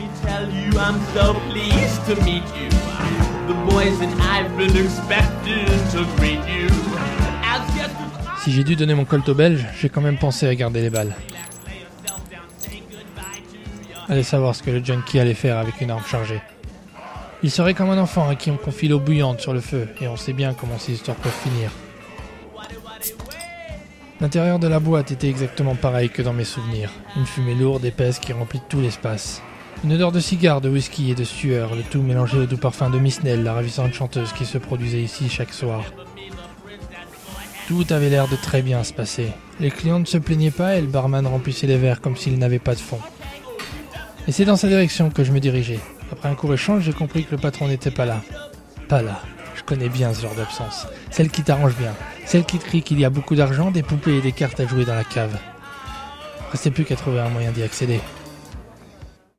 me tell you I'm so pleased to meet you. The boys and I've been expecting to greet you. As guests of Si j'ai dû donner mon colt au belge, j'ai quand même pensé à garder les balles. Allez savoir ce que le junkie allait faire avec une arme chargée. Il serait comme un enfant à qui on confie l'eau bouillante sur le feu, et on sait bien comment ces histoires peuvent finir. L'intérieur de la boîte était exactement pareil que dans mes souvenirs. Une fumée lourde, épaisse qui remplit tout l'espace. Une odeur de cigare, de whisky et de sueur, le tout mélangé au doux parfum de Miss Nell, la ravissante chanteuse qui se produisait ici chaque soir. Tout avait l'air de très bien se passer. Les clients ne se plaignaient pas et le barman remplissait les verres comme s'il n'avait pas de fond. Et c'est dans sa direction que je me dirigeais. Après un court échange, j'ai compris que le patron n'était pas là. Pas là. Je connais bien ce genre d'absence. Celle qui t'arrange bien. Celle qui crie qu'il y a beaucoup d'argent, des poupées et des cartes à jouer dans la cave. Restait plus qu'à trouver un moyen d'y accéder.